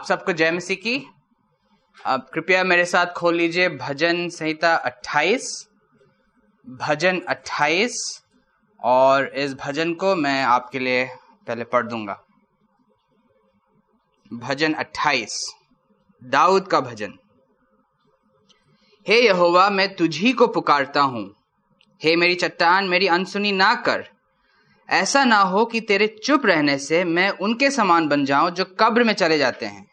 आप सबको जय मसीह की। अब कृपया मेरे साथ खोल लीजिए भजन संहिता 28 भजन 28 और इस भजन को मैं आपके लिए पहले पढ़ दूँगा। भजन 28 दाऊद का भजन। हे यहोवा, मैं तुझी को पुकारता हूँ। हे मेरी चट्टान, मेरी अनसुनी ना कर। ऐसा ना हो कि तेरे चुप रहने से मैं उनके समान बन जाऊँ जो कब्र में चले जाते हैं।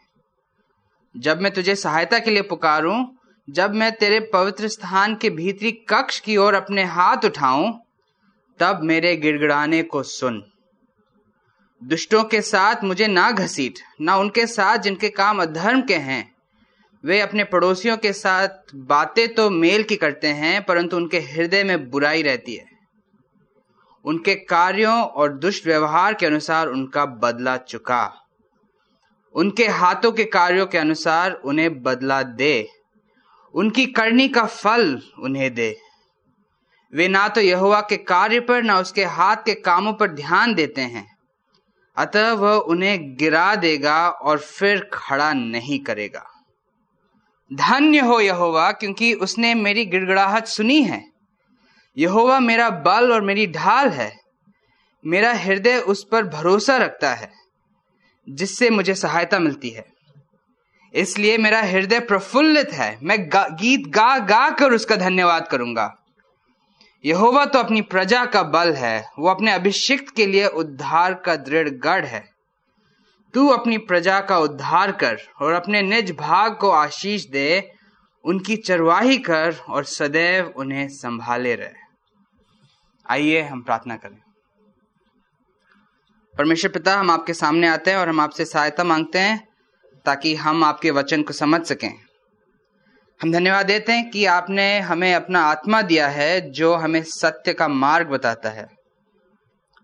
जब मैं तुझे सहायता के लिए पुकारूं, जब मैं तेरे पवित्र स्थान के भीतरी कक्ष की ओर अपने हाथ उठाऊं, तब मेरे गिड़गिड़ाने को सुन। दुष्टों के साथ मुझे ना घसीट, ना उनके साथ जिनके काम अधर्म के हैं। वे अपने पड़ोसियों के साथ बातें तो मेल की करते हैं, परंतु उनके हृदय में बुराई रहती है। उनके कार्यों और दुष्ट व्यवहार के अनुसार उनका बदला चुका। उनके हाथों के कार्यों के अनुसार उन्हें बदला दे। उनकी करनी का फल उन्हें दे। वे ना तो यहुआ के कार्य पर, ना उसके हाथ के कामों पर ध्यान देते हैं। अतः वह उन्हें गिरा देगा और फिर खड़ा नहीं करेगा। धन्य हो यहोवा, क्योंकि उसने मेरी गिड़गड़ाहट सुनी है। यहोवा मेरा बल और मेरी ढाल है। मेरा हृदय उस पर भरोसा रखता है। जिससे मुझे सहायता मिलती है। इसलिए मेरा हृदय प्रफुल्लित है। मैं गा, गीत गा गा कर उसका धन्यवाद करूँगा। यहोवा तो अपनी प्रजा का बल है। वो अपने अभिषिक्त के लिए उद्धार का दृढ़ गढ़ है। तू अपनी प्रजा का उद्धार कर और अपने निज भाग को आशीष दे उनकी चरवाही कर और सदैव उन्हें संभाले रहे। आइए हम प्रार्थना करें। परमेश्वर पिता, हम आपके सामने आते हैं और हम आपसे सहायता मांगते हैं ताकि हम आपके वचन को समझ सकें। हम धन्यवाद देते हैं कि आपने हमें अपना आत्मा दिया है जो हमें सत्य का मार्ग बताता है।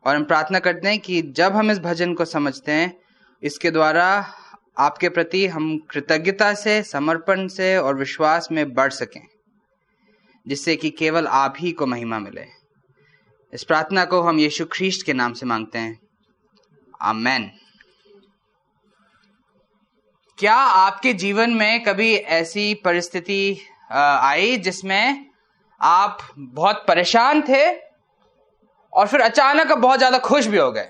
और हम प्रार्थना करते हैं कि जब हम इस भजन को समझते हैं, इसके द्वारा आपके प्रति हम कृतज्ञता से, समर्पण से और विश्वास में बढ़ सकें, जिससे कि केवल आप ही को महिमा मिले। इस प्रार्थना को हम यीशु ख्रीस्ट के नाम से मांगते हैं। आमेन क्या आपके जीवन में कभी ऐसी परिस्थिति आई जिसमें आप बहुत परेशान थे और फिर अचानक बहुत ज़्यादा खुश भी हो गए?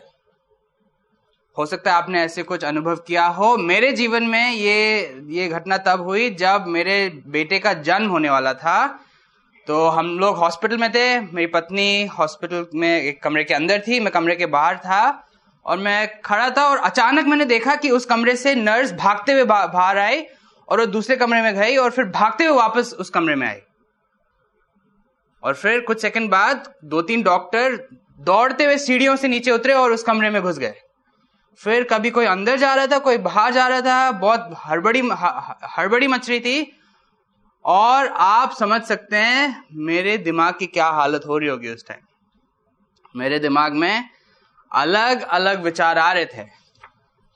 हो सकता है आपने ऐसे कुछ अनुभव किया हो। मेरे जीवन में ये ये घटना तब हुई जब मेरे बेटे का जन्म होने वाला था। तो हम लोग हॉस्पिटल में थे। मेरी पत्नी हॉस्पिटल में एक कमरे के अंदर थी। मैं कमरे के बाहर था। और मैं खड़ा था और अचानक मैंने देखा कि उस कमरे से नर्स भागते हुए बाहर आई और वो दूसरे कमरे में गई और फिर भागते हुए वापस उस कमरे में आई। और फिर कुछ सेकंड बाद दो तीन डॉक्टर दौड़ते हुए सीढ़ियों से नीचे उतरे और उस कमरे में घुस गए। फिर कभी कोई अंदर जा रहा था, कोई बाहर जा रहा था, बहुत हड़बड़ी हड़बड़ी मच रही थी। और आप समझ सकते हैं मेरे दिमाग की क्या हालत हो रही होगी उस टाइम मेरे दिमाग में अलग अलग विचार आ रहे थे।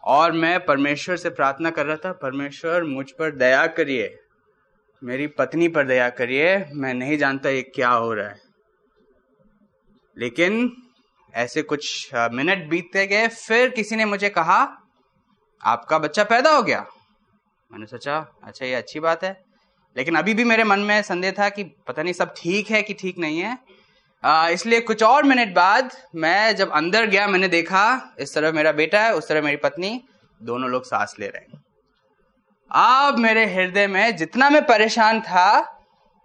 और मैं परमेश्वर से प्रार्थना कर रहा था, परमेश्वर, मुझ पर दया करिए। मेरी पत्नी पर दया करिए। मैं नहीं जानता ये क्या हो रहा है। लेकिन ऐसे कुछ मिनट बीतते गए, फिर किसी ने मुझे कहा, आपका बच्चा पैदा हो गया। मैंने सोचा अच्छा ये अच्छी बात है। लेकिन अभी भी मेरे मन में संदेह था कि पता नहीं सब ठीक है कि ठीक नहीं है। इसलिए कुछ और मिनट बाद मैं जब अंदर गया, मैंने देखा, इस तरह मेरा बेटा है, उस तरह मेरी पत्नी, दोनों लोग सांस ले रहे हैं। अब मेरे हृदय में जितना मैं परेशान था,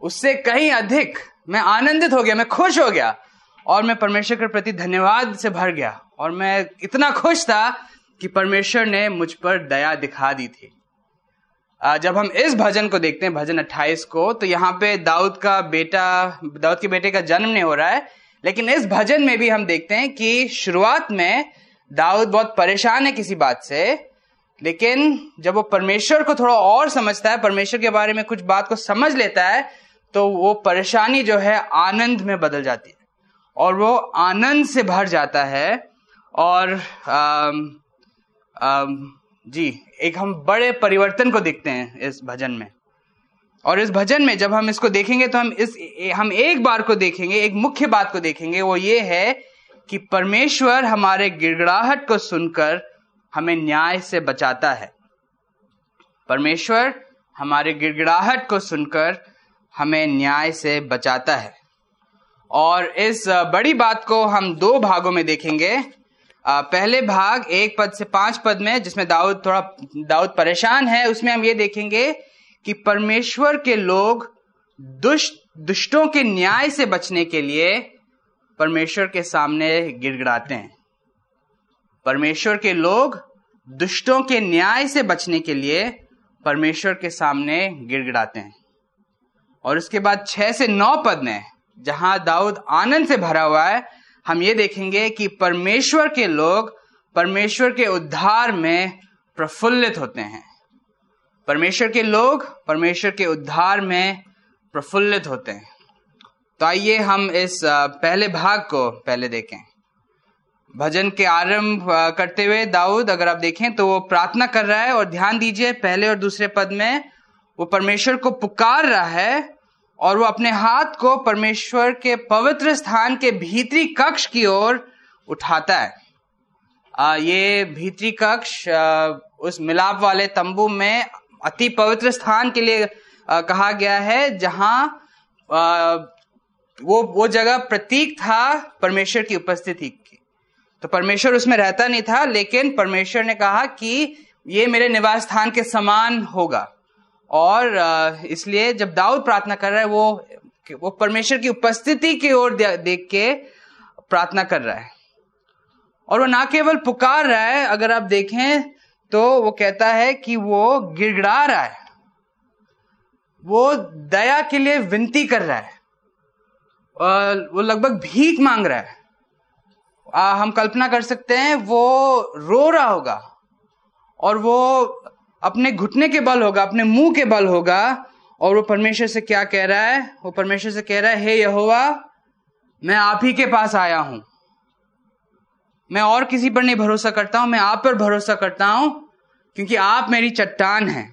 उससे कहीं अधिक मैं आनंदित हो गया, मैं खुश हो गया, और मैं परमेश्वर के प्रति धन्यवाद से भर गया, और मैं इतना खुश था कि परमेश्वर ने मुझ पर दया दिखा दी थी। जब हम इस भजन को देखते हैं भजन 28 को तो यहाँ पे दाऊद का बेटा दाऊद के बेटे का जन्म नहीं हो रहा है लेकिन इस भजन में भी हम देखते हैं कि शुरुआत में दाऊद बहुत परेशान है किसी बात से लेकिन जब वो परमेश्वर को थोड़ा और समझता है परमेश्वर के बारे में कुछ बात को समझ लेता है तो वो परेशानी जो है आनंद में बदल जाती है और वो आनंद से भर जाता है और आम, आम, जी, एक हम बड़े परिवर्तन को देखते हैं इस भजन में। और इस भजन में जब हम इसको देखेंगे तो हम इस हम एक बार को देखेंगे, एक मुख्य बात को देखेंगे, वो ये है कि परमेश्वर हमारे गिड़गड़ाहट को सुनकर हमें न्याय से बचाता है। परमेश्वर हमारे गिड़गिड़ाहट को सुनकर हमें न्याय से बचाता है। और इस बड़ी बात को हम दो भागों में देखेंगे। पहले भाग एक पद से पाँच पद में, जिसमें दाऊद थोड़ा, दाऊद परेशान है, उसमें हम ये देखेंगे कि परमेश्वर के लोग दुष्ट, दुष्टों के न्याय से बचने के लिए परमेश्वर के सामने गिड़गिड़ाते हैं। परमेश्वर के लोग दुष्टों के न्याय से बचने के लिए परमेश्वर के सामने गिड़गिड़ाते हैं। और उसके बाद छह से नौ पद में, जहाँ दाऊद आनंद से भरा हुआ है हम ये देखेंगे कि परमेश्वर के लोग परमेश्वर के उद्धार में प्रफुल्लित होते हैं। परमेश्वर के लोग परमेश्वर के उद्धार में प्रफुल्लित होते हैं। तो आइए हम इस पहले भाग को पहले देखें। भजन के आरंभ करते हुए दाऊद, अगर आप देखें तो वो प्रार्थना कर रहा है और ध्यान दीजिए, पहले और दूसरे पद में वो परमेश्वर को पुकार रहा है और वो अपने हाथ को परमेश्वर के पवित्र स्थान के भीतरी कक्ष की ओर उठाता है। आ, ये भीतरी कक्ष आ, उस मिलाप वाले तंबू में अति पवित्र स्थान के लिए आ, कहा गया है जहाँ आ, वो वो जगह प्रतीक था परमेश्वर की उपस्थिति की। तो परमेश्वर उसमें रहता नहीं था लेकिन परमेश्वर ने कहा कि ये मेरे निवास स्थान के समान होगा। और इसलिए जब दाऊद प्रार्थना कर रहा है वो वो परमेश्वर की उपस्थिति की ओर देख के प्रार्थना कर रहा है। और वो ना केवल पुकार रहा है अगर आप देखें तो वो कहता है कि वो गिड़गिड़ा रहा है। वो दया के लिए विनती कर रहा है। और वो लगभग भीख मांग रहा है। आ, हम कल्पना कर सकते हैं वो रो रहा होगा। और वो अपने घुटने के बल होगा, अपने मुँह के बल होगा। और वो परमेश्वर से क्या कह रहा है? वो परमेश्वर से कह रहा है, हे यहोवा, मैं आप ही के पास आया हूँ। मैं और किसी पर नहीं भरोसा करता हूँ, मैं आप पर भरोसा करता हूँ, क्योंकि आप मेरी चट्टान है।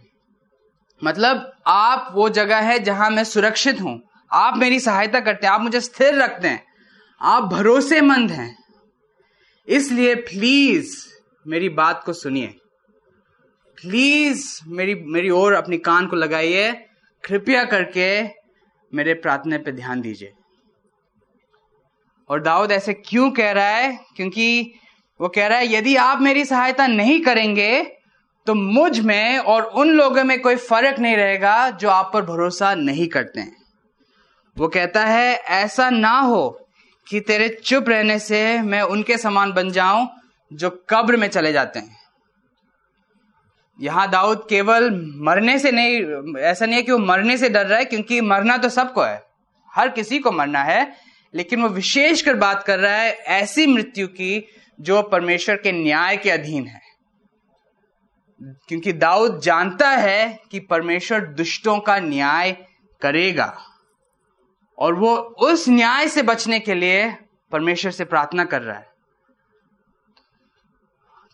मतलब आप वो जगह है जहाँ मैं सुरक्षित हूँ। आप मेरी सहायता करते हैं, आप मुझे स्थिर रखते हैं। आप भरोसेमंद हैं। इसलिए प्लीज़ मेरी बात को सुनिए। प्लीज़ मेरी मेरी ओर अपनी कान को लगाइए। कृपया करके मेरे प्रार्थना पे ध्यान दीजिए। और दाऊद ऐसे क्यों कह रहा है? क्योंकि वो कह रहा है, यदि आप मेरी सहायता नहीं करेंगे तो मुझमें और उन लोगों में कोई फ़र्क नहीं रहेगा जो आप पर भरोसा नहीं करते हैं। वो कहता है, ऐसा ना हो कि तेरे चुप रहने से मैं उनके समान बन जाऊँ जो कब्र में चले जाते हैं। यहाँ दाऊद केवल मरने से नहीं, ऐसा नहीं है कि वो मरने से डर रहा है, क्योंकि मरना तो सबको है। हर किसी को मरना है, लेकिन वो विशेष कर बात कर रहा है ऐसी मृत्यु की जो परमेश्वर के न्याय के अधीन है। क्योंकि दाऊद जानता है कि परमेश्वर दुष्टों का न्याय करेगा, और वो उस न्याय से बचने के लिए परमेश्वर से प्रार्थना कर रहा है।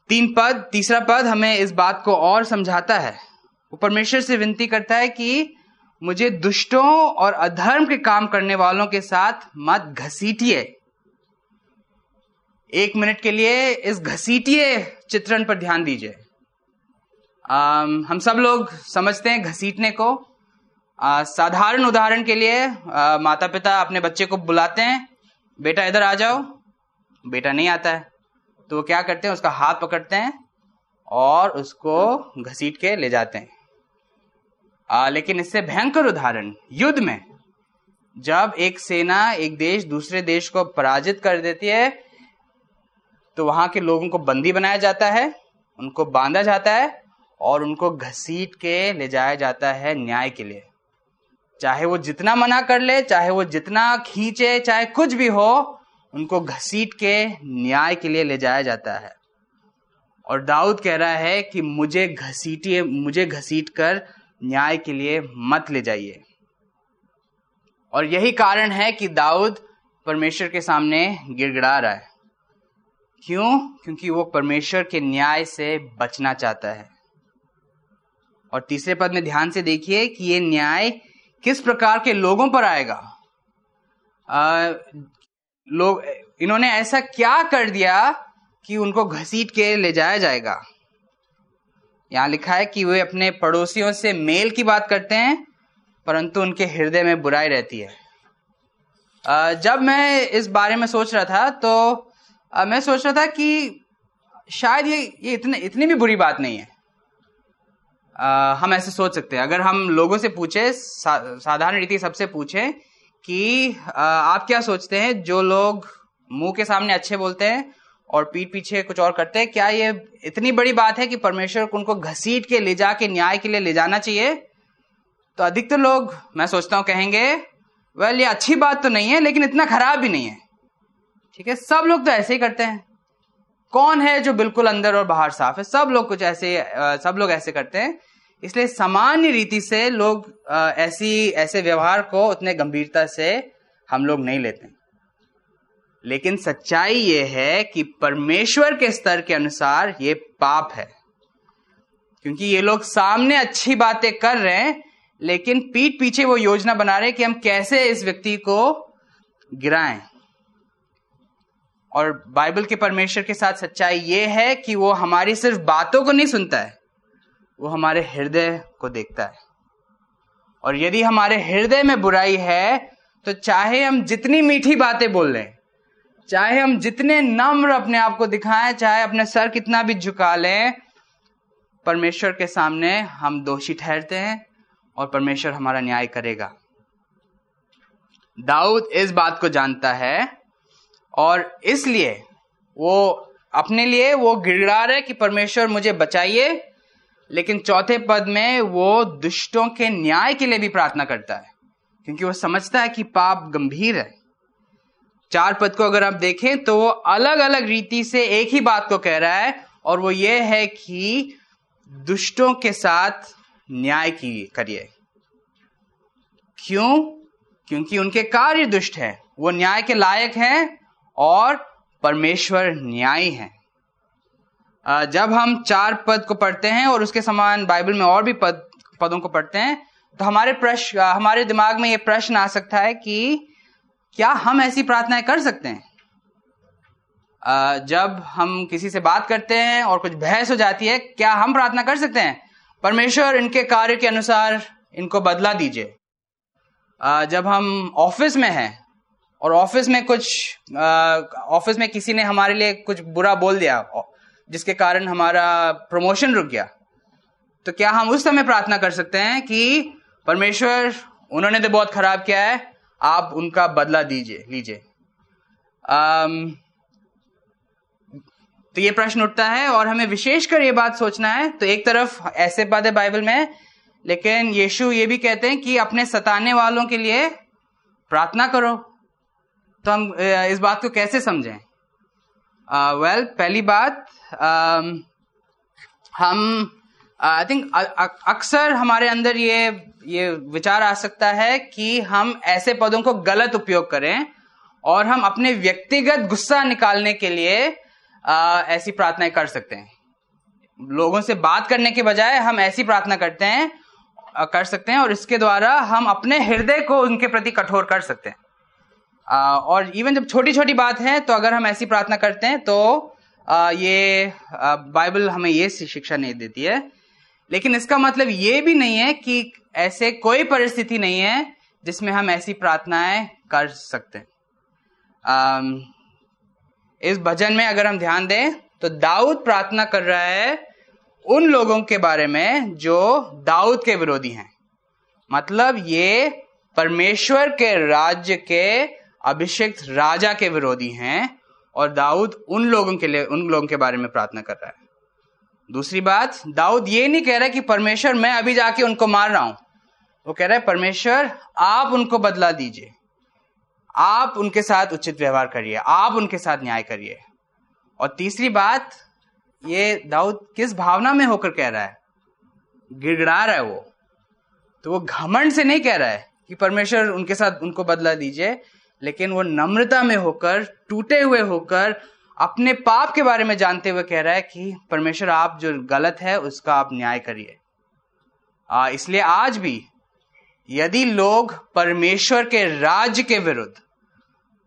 तीन पद तीसरा पद हमें इस बात को और समझाता है। वो परमेश्वर से विनती करता है कि मुझे दुष्टों और अधर्म के काम करने वालों के साथ मत घसीटिए। एक मिनट के लिए इस घसीटिए चित्रण पर ध्यान दीजिए। हम सब लोग समझते हैं घसीटने को। साधारण उदाहरण के लिए आ, माता पिता अपने बच्चे को बुलाते हैं बेटा इधर आ जाओ। बेटा नहीं आता है। तो वो क्या करते हैं उसका हाथ पकड़ते हैं और उसको घसीट के ले जाते हैं। आ, लेकिन इससे भयंकर उदाहरण युद्ध में जब एक सेना एक देश दूसरे देश को पराजित कर देती है तो वहाँ के लोगों को बंदी बनाया जाता है उनको बांधा जाता है और उनको घसीट के ले जाया जाता है न्याय के लिए। चाहे वो जितना मना कर ले चाहे वो जितना खींचे चाहे कुछ भी हो उनको घसीट के न्याय के लिए ले जाया जाता है। और दाऊद कह रहा है कि मुझे घसीटिए, मुझे घसीट कर न्याय के लिए मत ले जाइए। और यही कारण है कि दाऊद परमेश्वर के सामने गिड़गिड़ा रहा है। क्यों? क्योंकि वो परमेश्वर के न्याय से बचना चाहता है। और तीसरे पद में ध्यान से देखिए कि ये न्याय किस प्रकार के लोगों पर आएगा। लोग इन्होंने ऐसा क्या कर दिया कि उनको घसीट के ले जाया जाएगा? यहाँ लिखा है कि वे अपने पड़ोसियों से मेल की बात करते हैं परंतु उनके हृदय में बुराई रहती है। जब मैं इस बारे में सोच रहा था तो मैं सोच रहा था कि शायद ये ये इतने इतनी भी बुरी बात नहीं है। आ, हम ऐसे सोच सकते हैं। अगर हम लोगों से पूछे सा, साधारण रीति सबसे पूछे कि आप क्या सोचते हैं? जो लोग मुँह के सामने अच्छे बोलते हैं और पीठ पीछे कुछ और करते हैं, क्या ये इतनी बड़ी बात है कि परमेश्वर को उनको घसीट के ले जाके, न्याय के लिए ले जाना चाहिए? तो अधिकतर लोग, मैं सोचता हूँ, कहेंगे, वेल, ये अच्छी बात तो नहीं है, लेकिन इतना खराब भी नहीं है। ठीक है? सब लोग तो ऐसे ही करते हैं। कौन है जो बिल्कुल अंदर और बाहर साफ़ है? सब लोग कुछ ऐसे सब लोग ऐसे करते हैं। इसलिए सामान्य रीति से लोग ऐसी, ऐसे व्यवहार को उतने गंभीरता से हम लोग नहीं लेते। लेकिन सच्चाई यह है कि परमेश्वर के स्तर के अनुसार ये पाप है। क्योंकि ये लोग सामने अच्छी बातें कर रहे हैं, लेकिन पीठ पीछे वो योजना बना रहे हैं कि हम कैसे इस व्यक्ति को गिराएँ। और बाइबल के परमेश्वर के साथ सच्चाई ये है कि वो हमारी सिर्फ़ बातों को नहीं सुनता है वो हमारे हृदय को देखता है। और यदि हमारे हृदय में बुराई है तो चाहे हम जितनी मीठी बातें बोल लें, चाहे हम जितने नम्र अपने आप को दिखाएँ, चाहे अपने सर कितना भी झुका लें, परमेश्वर के सामने हम दोषी ठहरते हैं और परमेश्वर हमारा न्याय करेगा। दाऊद इस बात को जानता है और इसलिए वो अपने लिए वो गिड़गड़ा रहे कि परमेश्वर मुझे बचाइए लेकिन चौथे पद में वो दुष्टों के न्याय के लिए भी प्रार्थना करता है, क्योंकि वो समझता है कि पाप गंभीर है। चार पद को अगर आप देखें तो वो अलग अलग रीति से एक ही बात को कह रहा है, और वो ये है कि दुष्टों के साथ न्याय की करिए। क्यों? क्योंकि उनके कार्य दुष्ट है, वो न्याय के लायक हैं और परमेश्वर न्यायी है। जब हम चार पद को पढ़ते हैं और उसके समान बाइबल में और भी पद, पदों को पढ़ते हैं तो हमारे प्रश्न हमारे दिमाग में यह प्रश्न आ सकता है कि क्या हम ऐसी प्रार्थनाएँ कर सकते हैं? जब हम किसी से बात करते हैं और कुछ बहस हो जाती है, क्या हम प्रार्थना कर सकते हैं? परमेश्वर, इनके कार्य के अनुसार इनको बदला दीजिए। जब हम ऑफ़िस में हैं और ऑफ़िस में कुछ ऑफ़िस में किसी ने हमारे लिए कुछ बुरा बोल दिया जिसके कारण हमारा प्रमोशन रुक गया। तो क्या हम उस समय प्रार्थना कर सकते हैं कि परमेश्वर उन्होंने तो बहुत खराब किया है आप उनका बदला दीजिए लीजिए। तो ये प्रश्न उठता है और हमें विशेषकर ये बात सोचना है। तो एक तरफ़ ऐसे बात है बाइबल में लेकिन यीशु ये भी कहते हैं कि अपने सताने वालों के लिए प्रार्थना करो। तो हम इस बात को कैसे समझें? वेल uh, well, पहली बात हम आई थिंक अक्सर हमारे अंदर ये ये विचार आ सकता है कि हम ऐसे पदों को गलत उपयोग करें और हम अपने व्यक्तिगत गुस्सा निकालने के लिए आ, ऐसी प्रार्थनाएँ कर सकते हैं। लोगों से बात करने के बजाय हम ऐसी प्रार्थना करते हैं आ, कर सकते हैं और इसके द्वारा हम अपने हृदय को उनके प्रति कठोर कर सकते हैं। आ, और इवन जब छोटी छोटी बात है तो अगर हम ऐसी प्रार्थना करते हैं तो ये बाइबल हमें ये शिक्षा नहीं देती है। लेकिन इसका मतलब ये भी नहीं है कि ऐसे कोई परिस्थिति नहीं है जिसमें हम ऐसी प्रार्थनाएँ कर सकते हैं। इस भजन में अगर हम ध्यान दें तो दाऊद प्रार्थना कर रहा है उन लोगों के बारे में जो दाऊद के विरोधी हैं। मतलब ये परमेश्वर के राज्य के अभिषेक राजा के विरोधी हैं। और दाऊद उन लोगों के लिए, उन लोगों के बारे में प्रार्थना कर रहा है। दूसरी बात, दाऊद ये नहीं कह रहा कि परमेश्वर, मैं अभी जाके उनको मार रहा हूँ। वो कह रहा है, परमेश्वर, आप उनको बदला दीजिए। आप उनके साथ उचित व्यवहार करिए। आप उनके साथ न्याय करिए। और तीसरी बात, ये दाऊद किस भावना में होकर कह रहा है? गिड़गड़ा रहा है वो। तो वो घमंड से नहीं कह रहा है कि परमेश्वर उनके साथ उनको बदला दीजिए। लेकिन वो नम्रता में होकर टूटे हुए होकर अपने पाप के बारे में जानते हुए कह रहा है कि परमेश्वर आप जो गलत है उसका आप न्याय करिए। इसलिए आज भी यदि लोग परमेश्वर के राज्य के विरुद्ध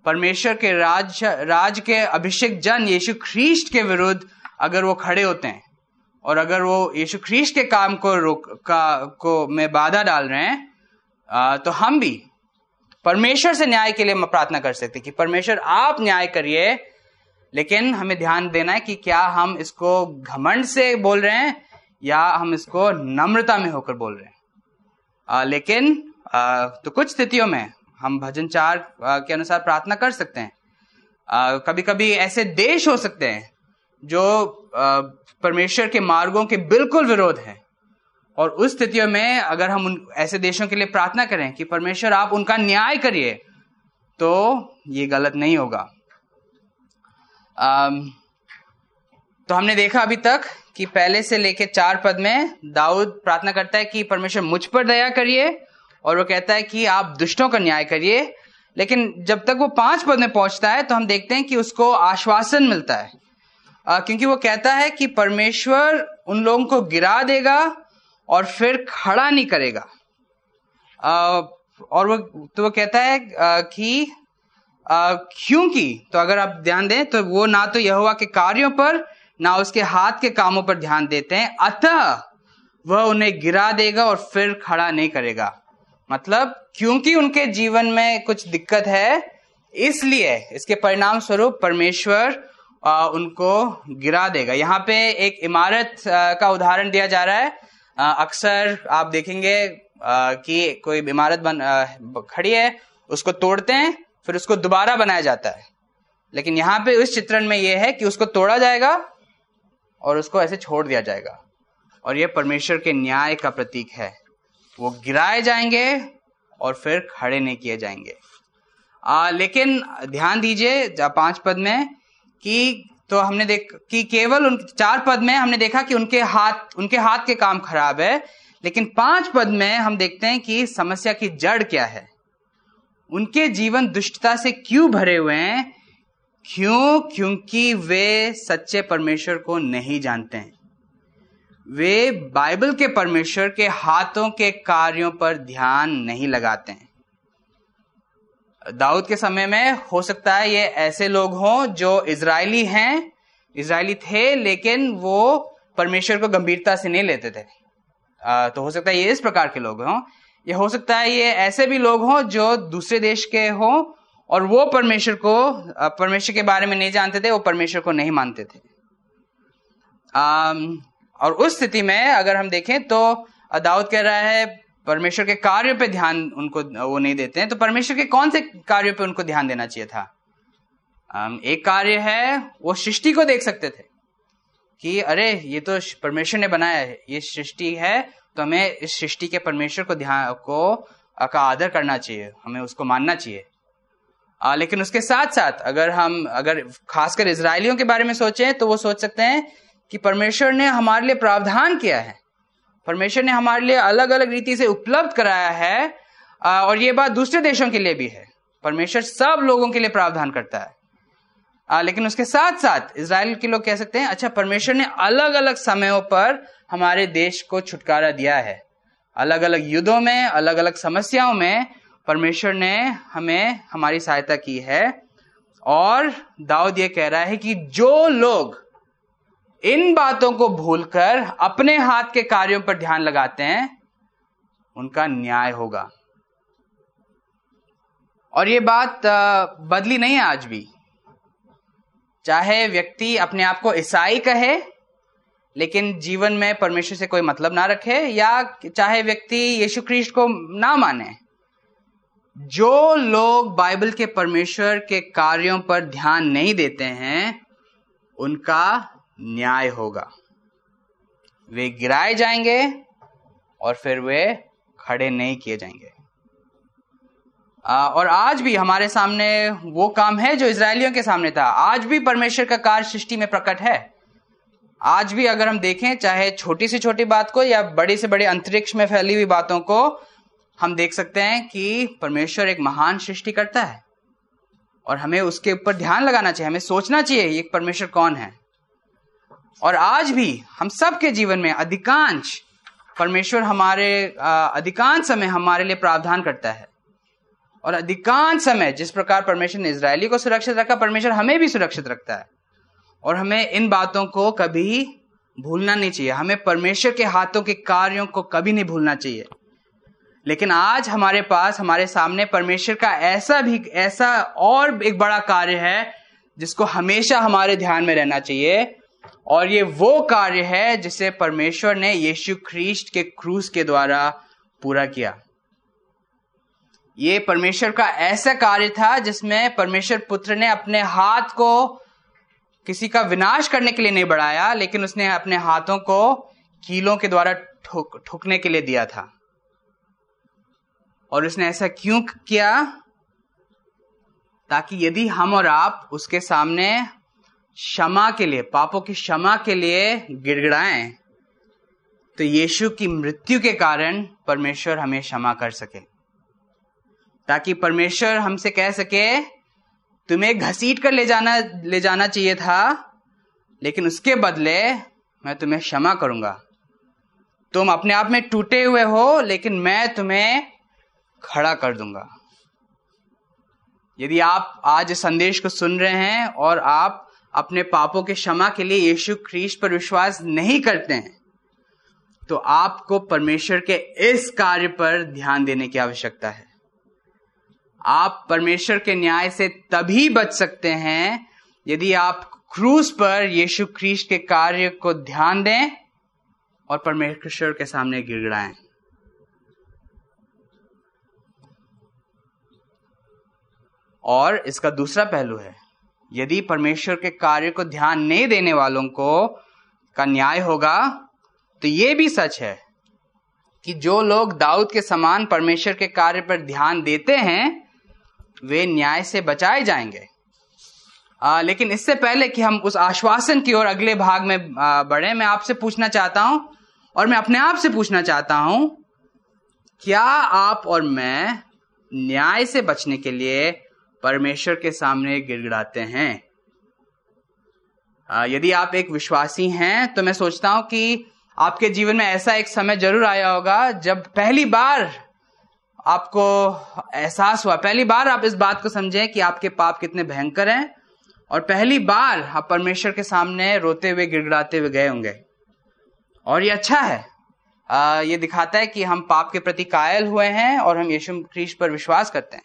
परमेश्वर के राज राज के अभिषेक जन यीशु ख्रीस्ट के विरुद्ध अगर वो खड़े होते हैं और अगर वो यीशु ख्रीस्ट के काम को रोक का को में बाधा डाल रहे हैं आ, तो हम भी परमेश्वर से न्याय के लिए प्रार्थना कर सकते कि परमेश्वर आप न्याय करिए लेकिन हमें ध्यान देना है कि क्या हम इसको घमंड से बोल रहे हैं या हम इसको नम्रता में होकर बोल रहे हैं। आ, लेकिन आ, तो कुछ स्थितियों में हम भजन चार के अनुसार प्रार्थना कर सकते हैं। आ, कभी कभी ऐसे देश हो सकते हैं जो परमेश्वर के मार्गों के बिल्कुल विरोध है। और उस स्थितियों में अगर हम उन ऐसे देशों के लिए प्रार्थना करें कि परमेश्वर आप उनका न्याय करिए तो ये गलत नहीं होगा। आम, तो हमने देखा अभी तक कि पहले से लेके चार पद में दाऊद प्रार्थना करता है कि परमेश्वर मुझ पर दया करिए और वो कहता है कि आप दुष्टों का न्याय करिए। लेकिन जब तक वो पाँच पद में पहुँचता है तो हम देखते हैं कि उसको आश्वासन मिलता है। आ, क्योंकि वो कहता है कि परमेश्वर उन लोगों को गिरा देगा और फिर खड़ा नहीं करेगा। और वो तो वो कहता है कि क्योंकि तो अगर आप ध्यान दें तो वो ना तो यहोवा के कार्यों पर, ना उसके हाथ के कामों पर ध्यान देते हैं। अतः वह उन्हें गिरा देगा और फिर खड़ा नहीं करेगा। मतलब क्योंकि उनके जीवन में कुछ दिक्कत है, इसलिए इसके परिणाम स्वरूप परमेश्वर उनको गिरा देगा। यहाँ पे एक इमारत का उदाहरण दिया जा रहा है। अक्सर आप देखेंगे कि कोई इमारत बन खड़ी है उसको तोड़ते हैं फिर उसको दोबारा बनाया जाता है। लेकिन यहाँ पे इस चित्रण में यह है कि उसको तोड़ा जाएगा और उसको ऐसे छोड़ दिया जाएगा। और यह परमेश्वर के न्याय का प्रतीक है। वो गिराए जाएँगे और फिर खड़े नहीं किए जाएँगे। आ, लेकिन ध्यान दीजिए पाँच पद में कि तो हमने देख कि केवल उन चार पद में हमने देखा कि उनके हाथ उनके हाथ के काम खराब है, लेकिन पाँच पद में हम देखते हैं कि समस्या की जड़ क्या है। उनके जीवन दुष्टता से क्यों भरे हुए हैं? क्यों? क्योंकि वे सच्चे परमेश्वर को नहीं जानते हैं। वे बाइबल के परमेश्वर के हाथों के कार्यों पर ध्यान नहीं लगाते हैं। दाऊद के समय में हो सकता है ये ऐसे लोग हों जो इज़राइली हैं इज़राइली थे लेकिन वो परमेश्वर को गंभीरता से नहीं लेते थे। आ, तो हो सकता है ये इस प्रकार के लोग हों। ये हो सकता है ये ऐसे भी लोग हों जो दूसरे देश के हों और वो परमेश्वर को परमेश्वर के बारे में नहीं जानते थे वो परमेश्वर को नहीं मानते थे। आ, और उस स्थिति में अगर हम देखें तो दाऊद कह रहा है परमेश्वर के कार्यों पे ध्यान उनको वो नहीं देते हैं तो परमेश्वर के कौन से कार्यों पे उनको ध्यान देना चाहिए था? एक कार्य है वो सृष्टि को देख सकते थे कि अरे ये तो परमेश्वर ने बनाया है ये सृष्टि है तो हमें इस सृष्टि के परमेश्वर को ध्यान को का आदर करना चाहिए हमें उसको मानना चाहिए। आ, लेकिन उसके साथ साथ अगर हम अगर खासकर इसराइलियों के बारे में सोचें तो वो सोच सकते हैं कि परमेश्वर ने हमारे लिए प्रावधान किया है। परमेश्वर ने हमारे लिए अलग अलग रीति से उपलब्ध कराया है और ये बात दूसरे देशों के लिए भी है। परमेश्वर सब लोगों के लिए प्रावधान करता है। आ, लेकिन उसके साथ साथ इसराइल के लोग कह सकते हैं अच्छा परमेश्वर ने अलग अलग समयों पर हमारे देश को छुटकारा दिया है। अलग अलग युद्धों में अलग अलग समस्याओं में परमेश्वर ने हमें हमारी सहायता की है। और दाऊद ये कह रहा है कि जो लोग इन बातों को भूलकर अपने हाथ के कार्यों पर ध्यान लगाते हैं, उनका न्याय होगा। और ये बात बदली नहीं है आज भी। चाहे व्यक्ति अपने आप को ईसाई कहे, लेकिन जीवन में परमेश्वर से कोई मतलब ना रखे, या चाहे व्यक्ति यीशु ख्रीस्ट को ना माने, जो लोग बाइबल के परमेश्वर के कार्यों पर ध्यान नहीं देते हैं, उनका न्याय होगा। वे गिराए जाएँगे और फिर वे खड़े नहीं किए जाएँगे। और आज भी हमारे सामने वो काम है जो इसराइलियों के सामने था। आज भी परमेश्वर का कार्य सृष्टि में प्रकट है। आज भी अगर हम देखें, चाहे छोटी से छोटी बात को या बड़ी से बड़े अंतरिक्ष में फैली हुई बातों को, हम देख सकते हैं कि परमेश्वर एक महान सृष्टि करता है। और हमें उसके ऊपर ध्यान लगाना चाहिए, हमें सोचना चाहिए, ये परमेश्वर कौन है? और आज भी हम सब के जीवन में अधिकांश परमेश्वर हमारे अधिकांश समय हमारे लिए प्रावधान करता है। और अधिकांश समय जिस प्रकार परमेश्वर ने इसराइली को सुरक्षित रखा, परमेश्वर हमें भी सुरक्षित रखता है। और हमें इन बातों को कभी भूलना नहीं चाहिए। हमें परमेश्वर के हाथों के कार्यों को कभी नहीं भूलना चाहिए। लेकिन आज हमारे पास, हमारे सामने परमेश्वर का ऐसा भी, ऐसा और एक बड़ा कार्य है, जिसको हमेशा हमारे ध्यान में रहना चाहिए। और ये वो कार्य है जिसे परमेश्वर ने यीशु ख्रीस्ट के क्रूस के द्वारा पूरा किया। ये परमेश्वर का ऐसा कार्य था जिसमें परमेश्वर पुत्र ने अपने हाथ को किसी का विनाश करने के लिए नहीं बढ़ाया, लेकिन उसने अपने हाथों को कीलों के द्वारा ठुक, ठुकने के लिए दिया था। और उसने ऐसा क्यों किया? ताकि यदि हम और आप उसके सामने क्षमा के लिए, पापों की क्षमा के लिए गिड़गिड़ाएँ। तो यीशु की मृत्यु के कारण परमेश्वर हमें क्षमा कर सके। ताकि परमेश्वर हमसे कह सके, तुम्हें घसीट कर ले जाना ले जाना चाहिए था, लेकिन उसके बदले मैं तुम्हें क्षमा करूँगा। तुम अपने आप में टूटे हुए हो, लेकिन मैं तुम्हें खड़ा कर दूँगा। यदि आप आज संदेश को सुन रहे हैं और आप अपने पापों के क्षमा के लिए यीशु ख्रीस्ट पर विश्वास नहीं करते हैं। तो आपको परमेश्वर के इस कार्य पर ध्यान देने की आवश्यकता है। आप परमेश्वर के न्याय से तभी बच सकते हैं यदि आप क्रूस पर यीशु ख्रीस्ट के कार्य को ध्यान दें और परमेश्वर के सामने गिड़गिड़ाएँ। और इसका दूसरा पहलू है। यदि परमेश्वर के कार्य को ध्यान नहीं देने वालों को का न्याय होगा तो यह भी सच है कि जो लोग दाऊद के समान परमेश्वर के कार्य पर ध्यान देते हैं वे न्याय से बचाए जाएँगे। आ, लेकिन इससे पहले कि हम उस आश्वासन की ओर अगले भाग में बढ़े मैं आपसे पूछना चाहता हूँ और मैं अपने आप से पूछना चाहता हूँ क्या आप और मैं न्याय से बचने के लिए परमेश्वर के सामने गिड़गिड़ाते हैं। यदि आप एक विश्वासी हैं तो मैं सोचता हूँ कि आपके जीवन में ऐसा एक समय ज़रूर आया होगा जब पहली बार आपको एहसास हुआ। पहली बार आप इस बात को समझें कि आपके पाप कितने भयंकर हैं और पहली बार आप परमेश्वर के सामने रोते हुए गिड़गिड़ाते हुए गए होंगे। और ये अच्छा है। आ, ये दिखाता है कि हम पाप के प्रति कायल हुए हैं और हम यीशु ख्रीस्ट पर विश्वास करते हैं।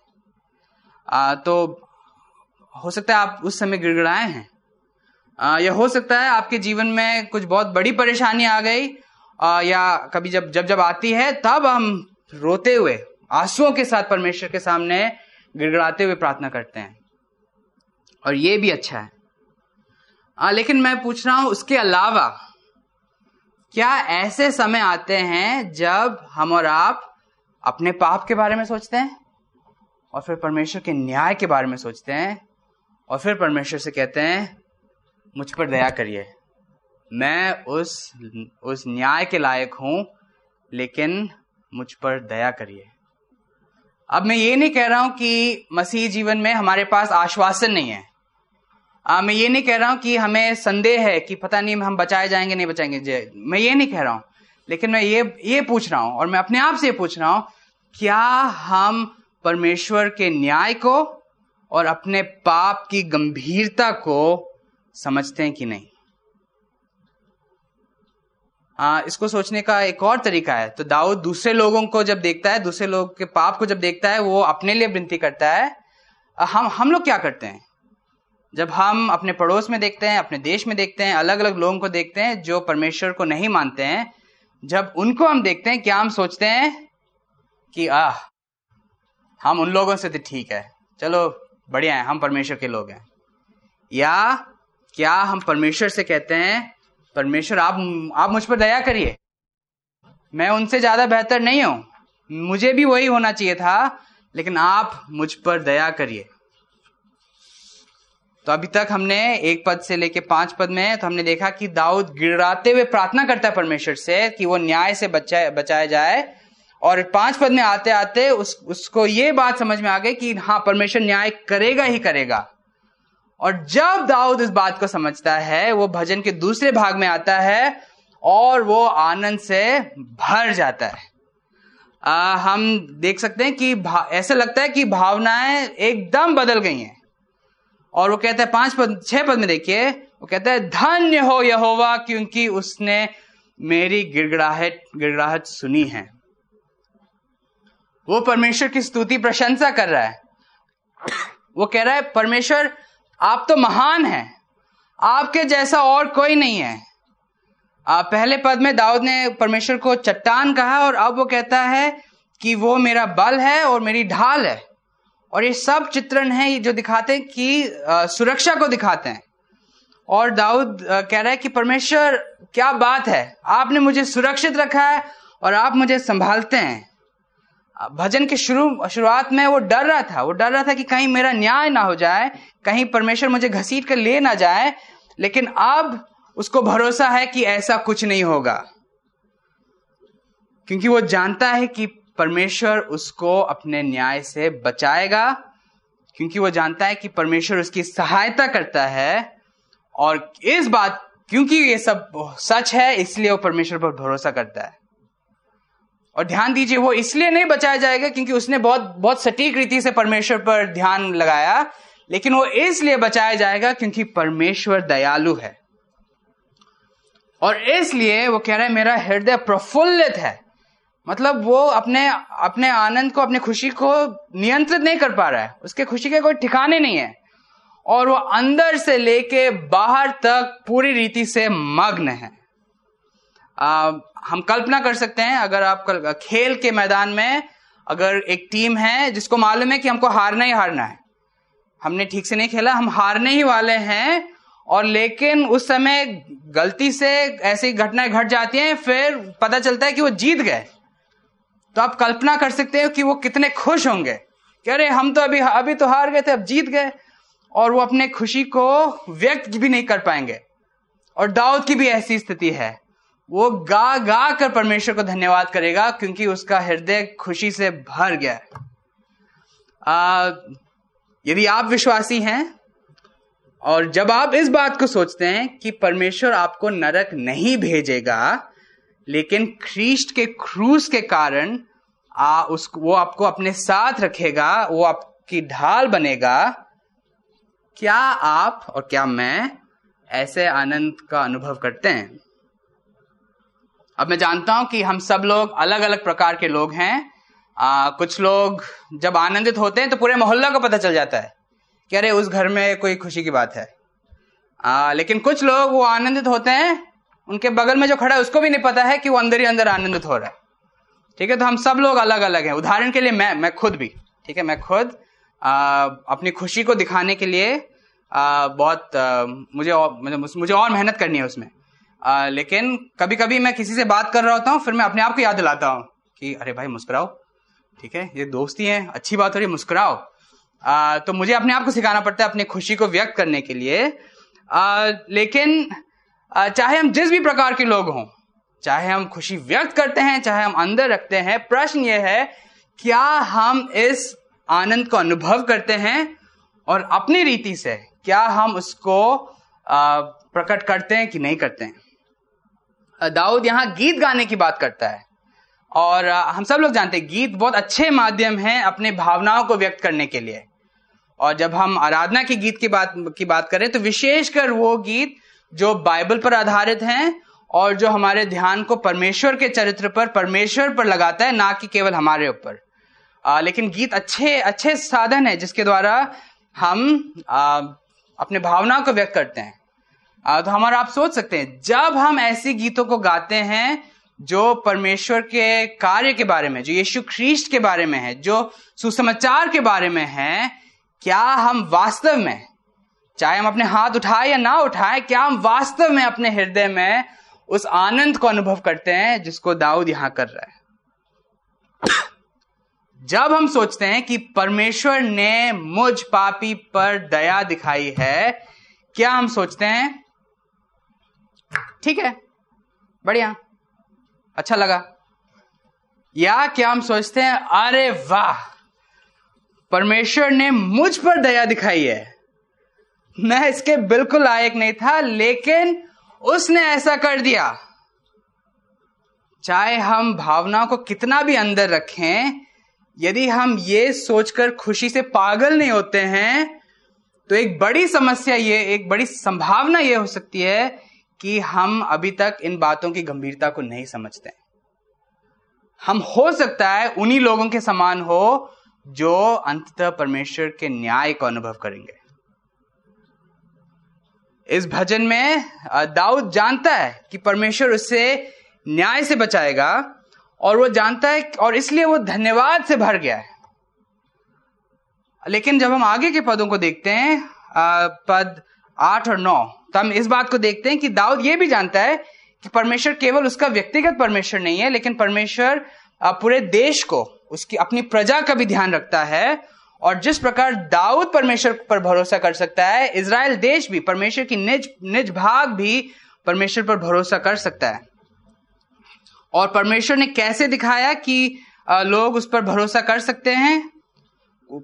आ, तो हो सकता है आप उस समय गिड़गिड़ाए हैं। आ, या हो सकता है आपके जीवन में कुछ बहुत बड़ी परेशानी आ गई आ, या कभी जब जब जब आती है तब हम रोते हुए आंसुओं के साथ परमेश्वर के सामने गिड़गड़ाते हुए प्रार्थना करते हैं। और ये भी अच्छा है। आ, लेकिन मैं पूछ रहा हूँ उसके अलावा क्या ऐसे समय आते हैं जब हम और आप अपने पाप के बारे में सोचते हैं? और फिर परमेश्वर के न्याय के बारे में सोचते हैं और फिर परमेश्वर से कहते हैं मुझ पर दया करिए। मैं उस उस न्याय के लायक हूँ लेकिन मुझ पर दया करिए। अब मैं ये नहीं कह रहा हूँ कि मसीह जीवन में हमारे पास आश्वासन नहीं है। आ, मैं ये नहीं कह रहा हूँ कि हमें संदेह है कि पता नहीं हम बचाए जाएँगे नहीं बचाएँगे। मैं ये नहीं कह रहा हूँ। लेकिन मैं ये ये पूछ रहा हूँ और मैं अपने आप से ये पूछ रहा हूँ क्या हम परमेश्वर के न्याय को और अपने पाप की गंभीरता को समझते हैं कि नहीं। आ, इसको सोचने का एक और तरीका है। तो दाऊद दूसरे लोगों को जब देखता है दूसरे लोग के पाप को जब देखता है वो अपने लिए विनती करता है हम हम लोग क्या करते हैं? जब हम अपने पड़ोस में देखते हैं अपने देश में देखते हैं अलग अलग लोगों को देखते हैं जो परमेश्वर को नहीं मानते हैं जब उनको हम देखते हैं क्या हम सोचते हैं कि आह हम उन लोगों से तो ठीक है। चलो, बढ़िया है, हम परमेश्वर के लोग हैं। या, क्या हम परमेश्वर से कहते हैं, परमेश्वर, आप आप मुझ पर दया करिए। मैं उनसे ज़्यादा बेहतर नहीं हूँ। मुझे भी वही होना चाहिए था, लेकिन आप मुझ पर दया करिए। तो अभी तक हमने एक पद से लेके पाँच पद में तो हमने देखा कि दाऊद गिड़ाते हुए प्रार्थना करता है परमेश्वर से कि वो न्याय से बचाए बचाया जाए। और पाँच पद में आते आते उस उसको ये बात समझ में आ गई कि हाँ परमेश्वर न्याय करेगा ही करेगा। और जब दाऊद इस बात को समझता है वो भजन के दूसरे भाग में आता है और वो आनंद से भर जाता है। आ, हम देख सकते हैं कि ऐसा लगता है कि भावनाएँ एकदम बदल गई हैं। और वो कहता है पाँच पद छह पद में देखिए वो कहता है धन्य हो यहोवा क्योंकि उसने मेरी गिड़गड़ाहट गिड़गड़ाहट सुनी है। वो परमेश्वर की स्तुति, प्रशंसा कर रहा है। वो कह रहा है, परमेश्वर, आप तो महान हैं। आपके जैसा और कोई नहीं है। आप पहले पद में दाऊद ने परमेश्वर को चट्टान कहा और अब वो कहता है कि वो मेरा बल है और मेरी ढाल है। और ये सब चित्रण है जो दिखाते हैं कि सुरक्षा को दिखाते हैं। और दाऊद कह रहा है कि, परमेश्वर, क्या बात है? आपने मुझे सुरक्षित रखा है और आप मुझे संभालते हैं। भजन के शुरू, शुरुआत में वो डर रहा था। वो डर रहा था कि कहीं मेरा न्याय ना हो जाए, कहीं परमेश्वर मुझे घसीट कर ले ना जाए, लेकिन अब उसको भरोसा है कि ऐसा कुछ नहीं होगा। क्योंकि वो जानता है कि परमेश्वर उसको अपने न्याय से बचाएगा, क्योंकि वो जानता है कि परमेश्वर उसकी सहायता करता है, और इस बात, क्योंकि ये सब सच है, इसलिए वो परमेश्वर पर भरोसा करता है। और ध्यान दीजिए, वो इसलिए नहीं बचाया जाएगा क्योंकि उसने बहुत बहुत सटीक रीति से परमेश्वर पर ध्यान लगाया, लेकिन वो इसलिए बचाया जाएगा क्योंकि परमेश्वर दयालु है। और इसलिए वो कह रहा है, मेरा हृदय प्रफुल्लित है। मतलब वो अपने अपने आनंद को, अपने खुशी को नियंत्रित नहीं कर पा रहा है। उसके खुशी के कोई ठिकाने नहीं है। और वो अंदर से लेके बाहर तक पूरी रीति से मग्न है। आ, हम कल्पना कर सकते हैं अगर आप कल, खेल के मैदान में अगर एक टीम है जिसको मालूम है कि हमको हारना ही हारना है। हमने ठीक से नहीं खेला हम हारने ही वाले हैं और लेकिन उस समय गलती से ऐसी घटनाएँ घट जाती हैं फिर पता चलता है कि वो जीत गए। तो आप कल्पना कर सकते हो कि वो कितने खुश होंगे। कि अरे हम तो अभी अभी तो हार गए थे अब जीत गए। और वो अपने खुशी को व्यक्त भी नहीं कर पाएँगे। और दाऊद की भी ऐसी स्थिति है। वो गा गा कर परमेश्वर को धन्यवाद करेगा क्योंकि उसका हृदय खुशी से भर गया है। यदि आप विश्वासी हैं और जब आप इस बात को सोचते हैं कि परमेश्वर आपको नरक नहीं भेजेगा, लेकिन ख्रीस्ट के क्रूस के कारण आ, उस, वो आपको अपने साथ रखेगा, वो आपकी ढाल बनेगा, क्या आप और क्या मैं ऐसे आनंद का अनुभव करते हैं? अब मैं जानता हूँ कि हम सब लोग अलग अलग प्रकार के लोग हैं। आ, कुछ लोग जब आनंदित होते हैं तो पूरे मोहल्ला को पता चल जाता है कि अरे उस घर में कोई खुशी की बात है। आ, लेकिन कुछ लोग वो आनंदित होते हैं उनके बगल में जो खड़ा है उसको भी नहीं पता है कि वो अंदर ही अंदर आनंदित हो रहा है। ठीक है तो हम सब लोग अलग अलग हैं। उदाहरण के लिए मैं मैं खुद भी ठीक है मैं खुद आ, अपनी खुशी को दिखाने के लिए आ, बहुत आ, मुझे और, मुझे और मेहनत करनी है उसमें। आ, लेकिन कभी कभी मैं किसी से बात कर रहा होता हूँ फिर मैं अपने आप को याद दिलाता हूँ कि अरे भाई मुस्कुराओ। ठीक है? ये दोस्ती है अच्छी बात हो रही मुस्कुराओ। आ, तो मुझे अपने आप को सिखाना पड़ता है अपनी खुशी को व्यक्त करने के लिए। आ, लेकिन आ, चाहे हम जिस भी प्रकार के लोग हों चाहे हम खुशी व्यक्त करते हैं चाहे हम अंदर रखते हैं प्रश्न ये है क्या हम इस आनंद को अनुभव करते हैं? और अपनी रीति से क्या हम उसको प्रकट करते हैं कि नहीं करते हैं? दाऊद यहाँ गीत गाने की बात करता है। और हम सब लोग जानते हैं गीत बहुत अच्छे माध्यम हैं अपने भावनाओं को व्यक्त करने के लिए। और जब हम आराधना के गीत की बात की बात करें तो विशेषकर वो गीत जो बाइबल पर आधारित हैं और जो हमारे ध्यान को परमेश्वर के चरित्र पर परमेश्वर पर लगाता है ना कि केवल हमारे ऊपर। लेकिन गीत अच्छे अच्छे साधन है जिसके द्वारा हम आ, अपने भावनाओं को व्यक्त करते हैं। तो हमारा आप सोच सकते हैं, जब हम ऐसे गीतों को गाते हैं जो परमेश्वर के कार्य के बारे में, जो यीशु ख्रीस्ट के बारे में है, जो सुसमाचार के बारे में है, क्या हम वास्तव में, चाहे हम अपने हाथ उठाए या ना उठाए, क्या हम वास्तव में अपने हृदय में उस आनंद को अनुभव करते हैं जिसको दाऊद यहाँ कर रहा है? जब हम सोचते हैं कि परमेश्वर ने मुझ पापी पर दया दिखाई है, क्या हम सोचते हैं? ठीक है? बढ़िया। अच्छा लगा। या क्या हम सोचते हैं, अरे वाह, परमेश्वर ने मुझ पर दया दिखाई है। मैं इसके बिल्कुल लायक नहीं था, लेकिन उसने ऐसा कर दिया। चाहे हम भावनाओं को कितना भी अंदर रखें, यदि हम ये सोचकर खुशी से पागल नहीं होते हैं तो एक बड़ी समस्या ये, एक बड़ी संभावना ये हो सकती है कि हम अभी तक इन बातों की गंभीरता को नहीं समझते हम हो सकता है उन्हीं लोगों के समान हो जो अंततः परमेश्वर के न्याय को अनुभव करेंगे। इस भजन में दाऊद जानता है कि परमेश्वर उससे न्याय से बचाएगा और वो जानता है और इसलिए वो धन्यवाद से भर गया है। लेकिन जब हम आगे के पदों को देखते हैं पद आठ और नौ तो हम इस बात को देखते हैं कि दाऊद ये भी जानता है कि परमेश्वर केवल उसका व्यक्तिगत परमेश्वर नहीं है, लेकिन परमेश्वर पूरे देश को, उसकी अपनी प्रजा का भी ध्यान रखता है। और जिस प्रकार दाऊद परमेश्वर पर भरोसा कर सकता है इसराइल देश भी, परमेश्वर की निज निज भाग भी परमेश्वर पर भरोसा कर सकता है। और परमेश्वर ने कैसे दिखाया कि लोग उस पर भरोसा कर सकते हैं?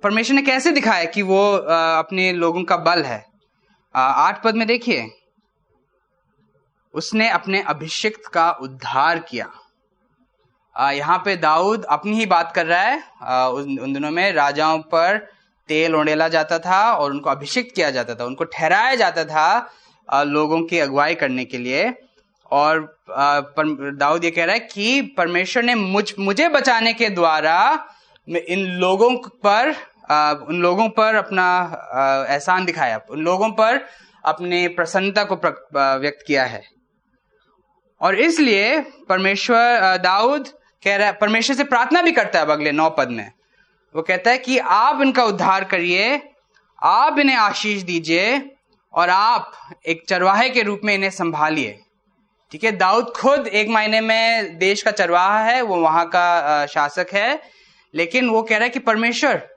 परमेश्वर ने कैसे दिखाया कि वो अपने लोगों का बल है? आठ पद में देखिए। उसने अपने अभिषिक्त का उद्धार किया। आ, यहाँ पे दाऊद अपनी ही बात कर रहा है। आ, उन उन दिनों में राजाओं पर तेल उड़ेला जाता था और उनको अभिषिक्त किया जाता था। उनको ठहराया जाता था आ, लोगों की अगुवाई करने के लिए। और दाऊद ये कह रहा है कि परमेश्वर ने मुझ मुझे बचाने के द्वारा इन लोगों पर उन लोगों पर अपना एहसान दिखाया। उन लोगों पर अपने प्रसन्नता को व्यक्त किया है। और इसलिए परमेश्वर दाऊद कह रहा है, परमेश्वर से प्रार्थना भी करता है अब अगले नौ पद में। वो कहता है कि आप इनका उद्धार करिए, आप इन्हें आशीष दीजिए और आप एक चरवाहे के रूप में इन्हें संभालिए। ठीक है, दाऊद खुद एक महीने में देश का चरवाहा है, वो वहाँ का शासक है। लेकिन वो कह रहा है कि परमेश्वर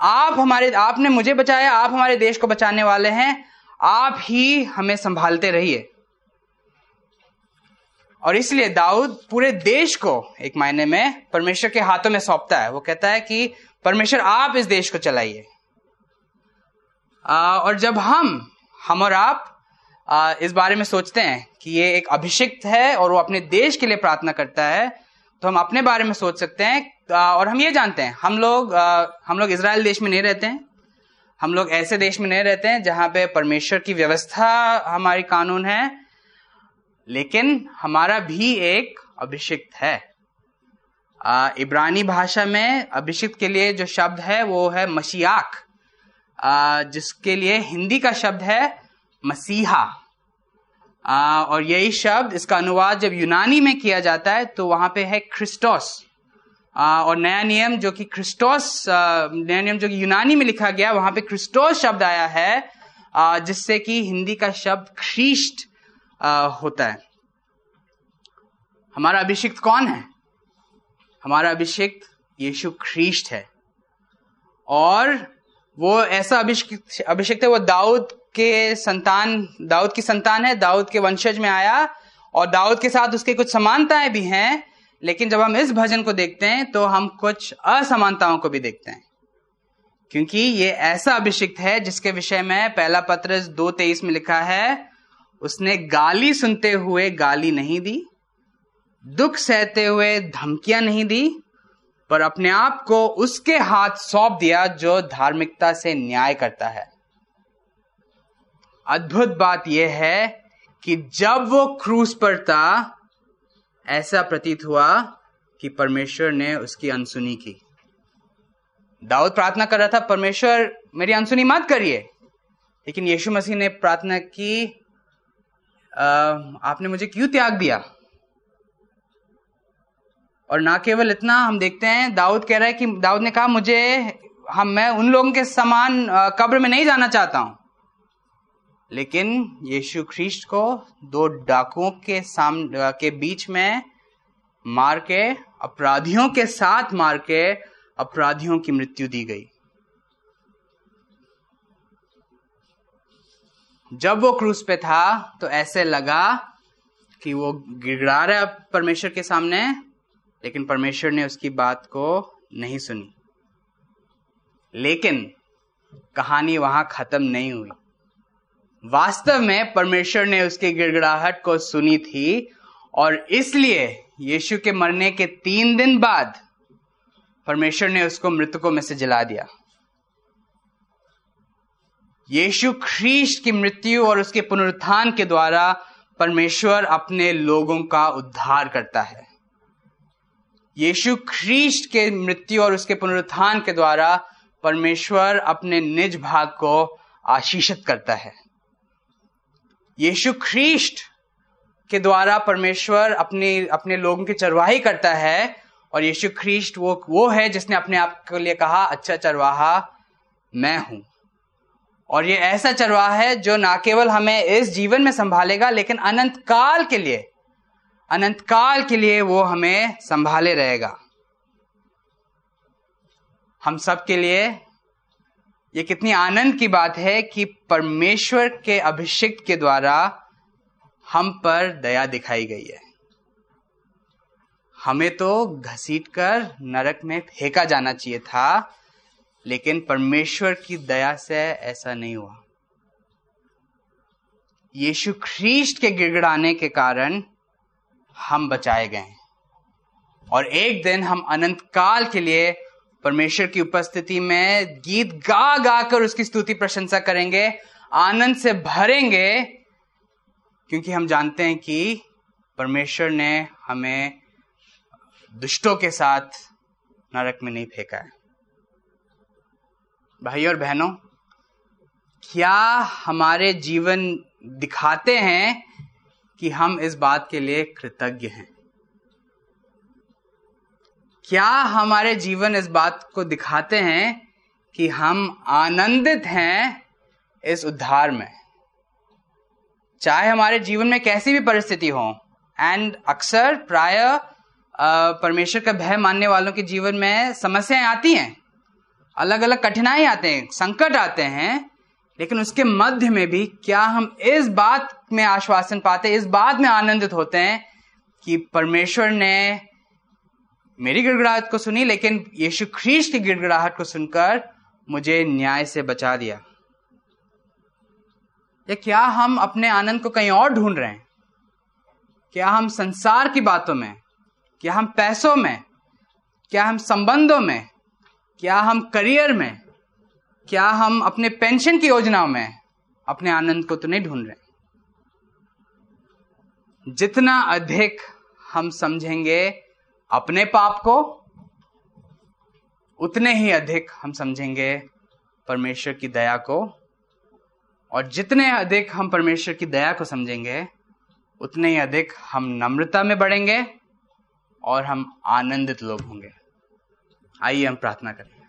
आप हमारे आपने मुझे बचाया आप हमारे देश को बचाने वाले हैं आप ही हमें संभालते रहिए। और इसलिए दाऊद पूरे देश को एक मायने में परमेश्वर के हाथों में सौंपता है। वो कहता है कि परमेश्वर आप इस देश को चलाइए। और जब हम हम और आप आ, इस बारे में सोचते हैं कि ये एक अभिषिक्त है और वो अपने देश के लिए प्रार्थना करता है तो हम अपने बारे में सोच सकते हैं और हम ये जानते हैं हम लोग हम लोग इसराइल देश में नहीं रहते हैं हम लोग ऐसे देश में नहीं रहते हैं जहाँ पे परमेश्वर की व्यवस्था हमारी कानून है लेकिन हमारा भी एक अभिषिक्त है। इब्रानी भाषा में अभिषिक्त के लिए जो शब्द है वो है मशियाक जिसके लिए हिंदी का शब्द है मसीहा। आ, और यही शब्द इसका अनुवाद जब यूनानी में किया जाता है तो वहाँ पे है क्रिस्टोस। और नया नियम जो कि क्रिस्टोस नया नियम जो कि यूनानी में लिखा गया, वहाँ पे क्रिस्टोस शब्द आया है जिससे कि हिंदी का शब्द ख्रीष्ट होता है। हमारा अभिषिक्त कौन है? हमारा अभिषिक्त यीशु ख्रीष्ट है। और वो ऐसा अभिषिक्त अभिषिक्त है, वो दाऊद के संतान, दाऊद की संतान है, दाऊद के वंशज में आया, और दाऊद के साथ उसके कुछ समानताएँ भी हैं लेकिन जब हम इस भजन को देखते हैं तो हम कुछ असमानताओं को भी देखते हैं। क्योंकि ये ऐसा अभिषिक्त है जिसके विषय में पहला पत्र दो तेईस में लिखा है, उसने गाली सुनते हुए गाली नहीं दी, दुख सहते हुए धमकियाँ नहीं दी, पर अपने आप को उसके हाथ सौंप दिया जो धार्मिकता से न्याय करता है। अद्भुत बात यह है कि जब वो क्रूस पर था ऐसा प्रतीत हुआ कि परमेश्वर ने उसकी अनसुनी की। दाऊद प्रार्थना कर रहा था, परमेश्वर, मेरी अनसुनी मत करिए। लेकिन यीशु मसीह ने प्रार्थना की आपने मुझे क्यों त्याग दिया? और ना केवल इतना, हम देखते हैं, दाऊद कह रहा है कि, दाऊद ने कहा, मुझे, हम, मैं उन लोगों के समान कब्र में नहीं जाना चाहता हूँ। लेकिन यीशु ख्रीस्ट को दो डाकुओं के साम, के बीच में मार के, अपराधियों के साथ मार के अपराधियों की मृत्यु दी गई। जब वो क्रूस पे था तो ऐसे लगा कि वो गिड़गड़ा रहा परमेश्वर के सामने, लेकिन परमेश्वर ने उसकी बात को नहीं सुनी। लेकिन कहानी वहाँ खत्म नहीं हुई। वास्तव में परमेश्वर ने उसकी गिड़गड़ाहट को सुनी थी और इसलिए यीशु के मरने के तीन दिन बाद परमेश्वर ने उसको मृतकों में से जला दिया। यीशु ख्रीस्ट की मृत्यु और उसके पुनरुत्थान के द्वारा परमेश्वर अपने लोगों का उद्धार करता है। यीशु ख्रीस्ट के मृत्यु और उसके पुनरुत्थान के द्वारा परमेश्वर अपने निज भाग को आशीषित करता है। यीशु ख्रीस्ट के द्वारा परमेश्वर अपने अपने लोगों की चरवाही करता है और यीशु ख्रीस्ट वो वो है जिसने अपने आप के लिए कहा अच्छा चरवाहा मैं हूँ। और ये ऐसा चरवाहा है जो ना केवल हमें इस जीवन में संभालेगा, लेकिन अनंत काल के लिए, अनंत काल के लिए वो हमें संभाले रहेगा। हम सब के लिए ये कितनी आनंद की बात है कि परमेश्वर के अभिषेक के द्वारा हम पर दया दिखाई गई है। हमें तो घसीट कर नरक में फेंका जाना चाहिए था, लेकिन परमेश्वर की दया से ऐसा नहीं हुआ। यीशु ख्रीस्ट के गिड़गड़ाने के कारण हम बचाए गए और एक दिन हम अनंत काल के लिए परमेश्वर की उपस्थिति में गीत गा गा कर उसकी स्तुति प्रशंसा करेंगे, आनंद से भरेंगे, क्योंकि हम जानते हैं कि परमेश्वर ने हमें दुष्टों के साथ नरक में नहीं फेंका है। भाई और बहनों, क्या हमारे जीवन दिखाते हैं कि हम इस बात के लिए कृतज्ञ हैं? क्या हमारे जीवन इस बात को दिखाते हैं कि हम आनंदित हैं इस उद्धार में? चाहे हमारे जीवन में कैसी भी परिस्थिति हो एंड अक्सर प्राय परमेश्वर का भय मानने वालों के जीवन में समस्याएँ आती हैं। अलग अलग कठिनाई आते हैं, संकट आते हैं, लेकिन उसके मध्य में भी क्या हम इस बात में आश्वासन पाते, इस बात में आनंदित होते हैं कि परमेश्वर ने मेरी गिड़गड़ाहट को सुनी, लेकिन यीशु ख्रीस की गिड़गड़ाहट को सुनकर मुझे न्याय से बचा दिया। या क्या हम अपने आनंद को कहीं और ढूंढ रहे हैं? क्या हम संसार की बातों में, क्या हम पैसों में, क्या हम संबंधों में, क्या हम करियर में, क्या हम अपने पेंशन की योजनाओं में अपने आनंद को तो नहीं ढूंढ रहे? जितना अधिक हम समझेंगे अपने पाप को उतने ही अधिक हम समझेंगे परमेश्वर की दया को। और जितने अधिक हम परमेश्वर की दया को समझेंगे, उतने ही अधिक हम नम्रता में बढ़ेंगे और हम आनंदित लोग होंगे। आइए हम प्रार्थना करें।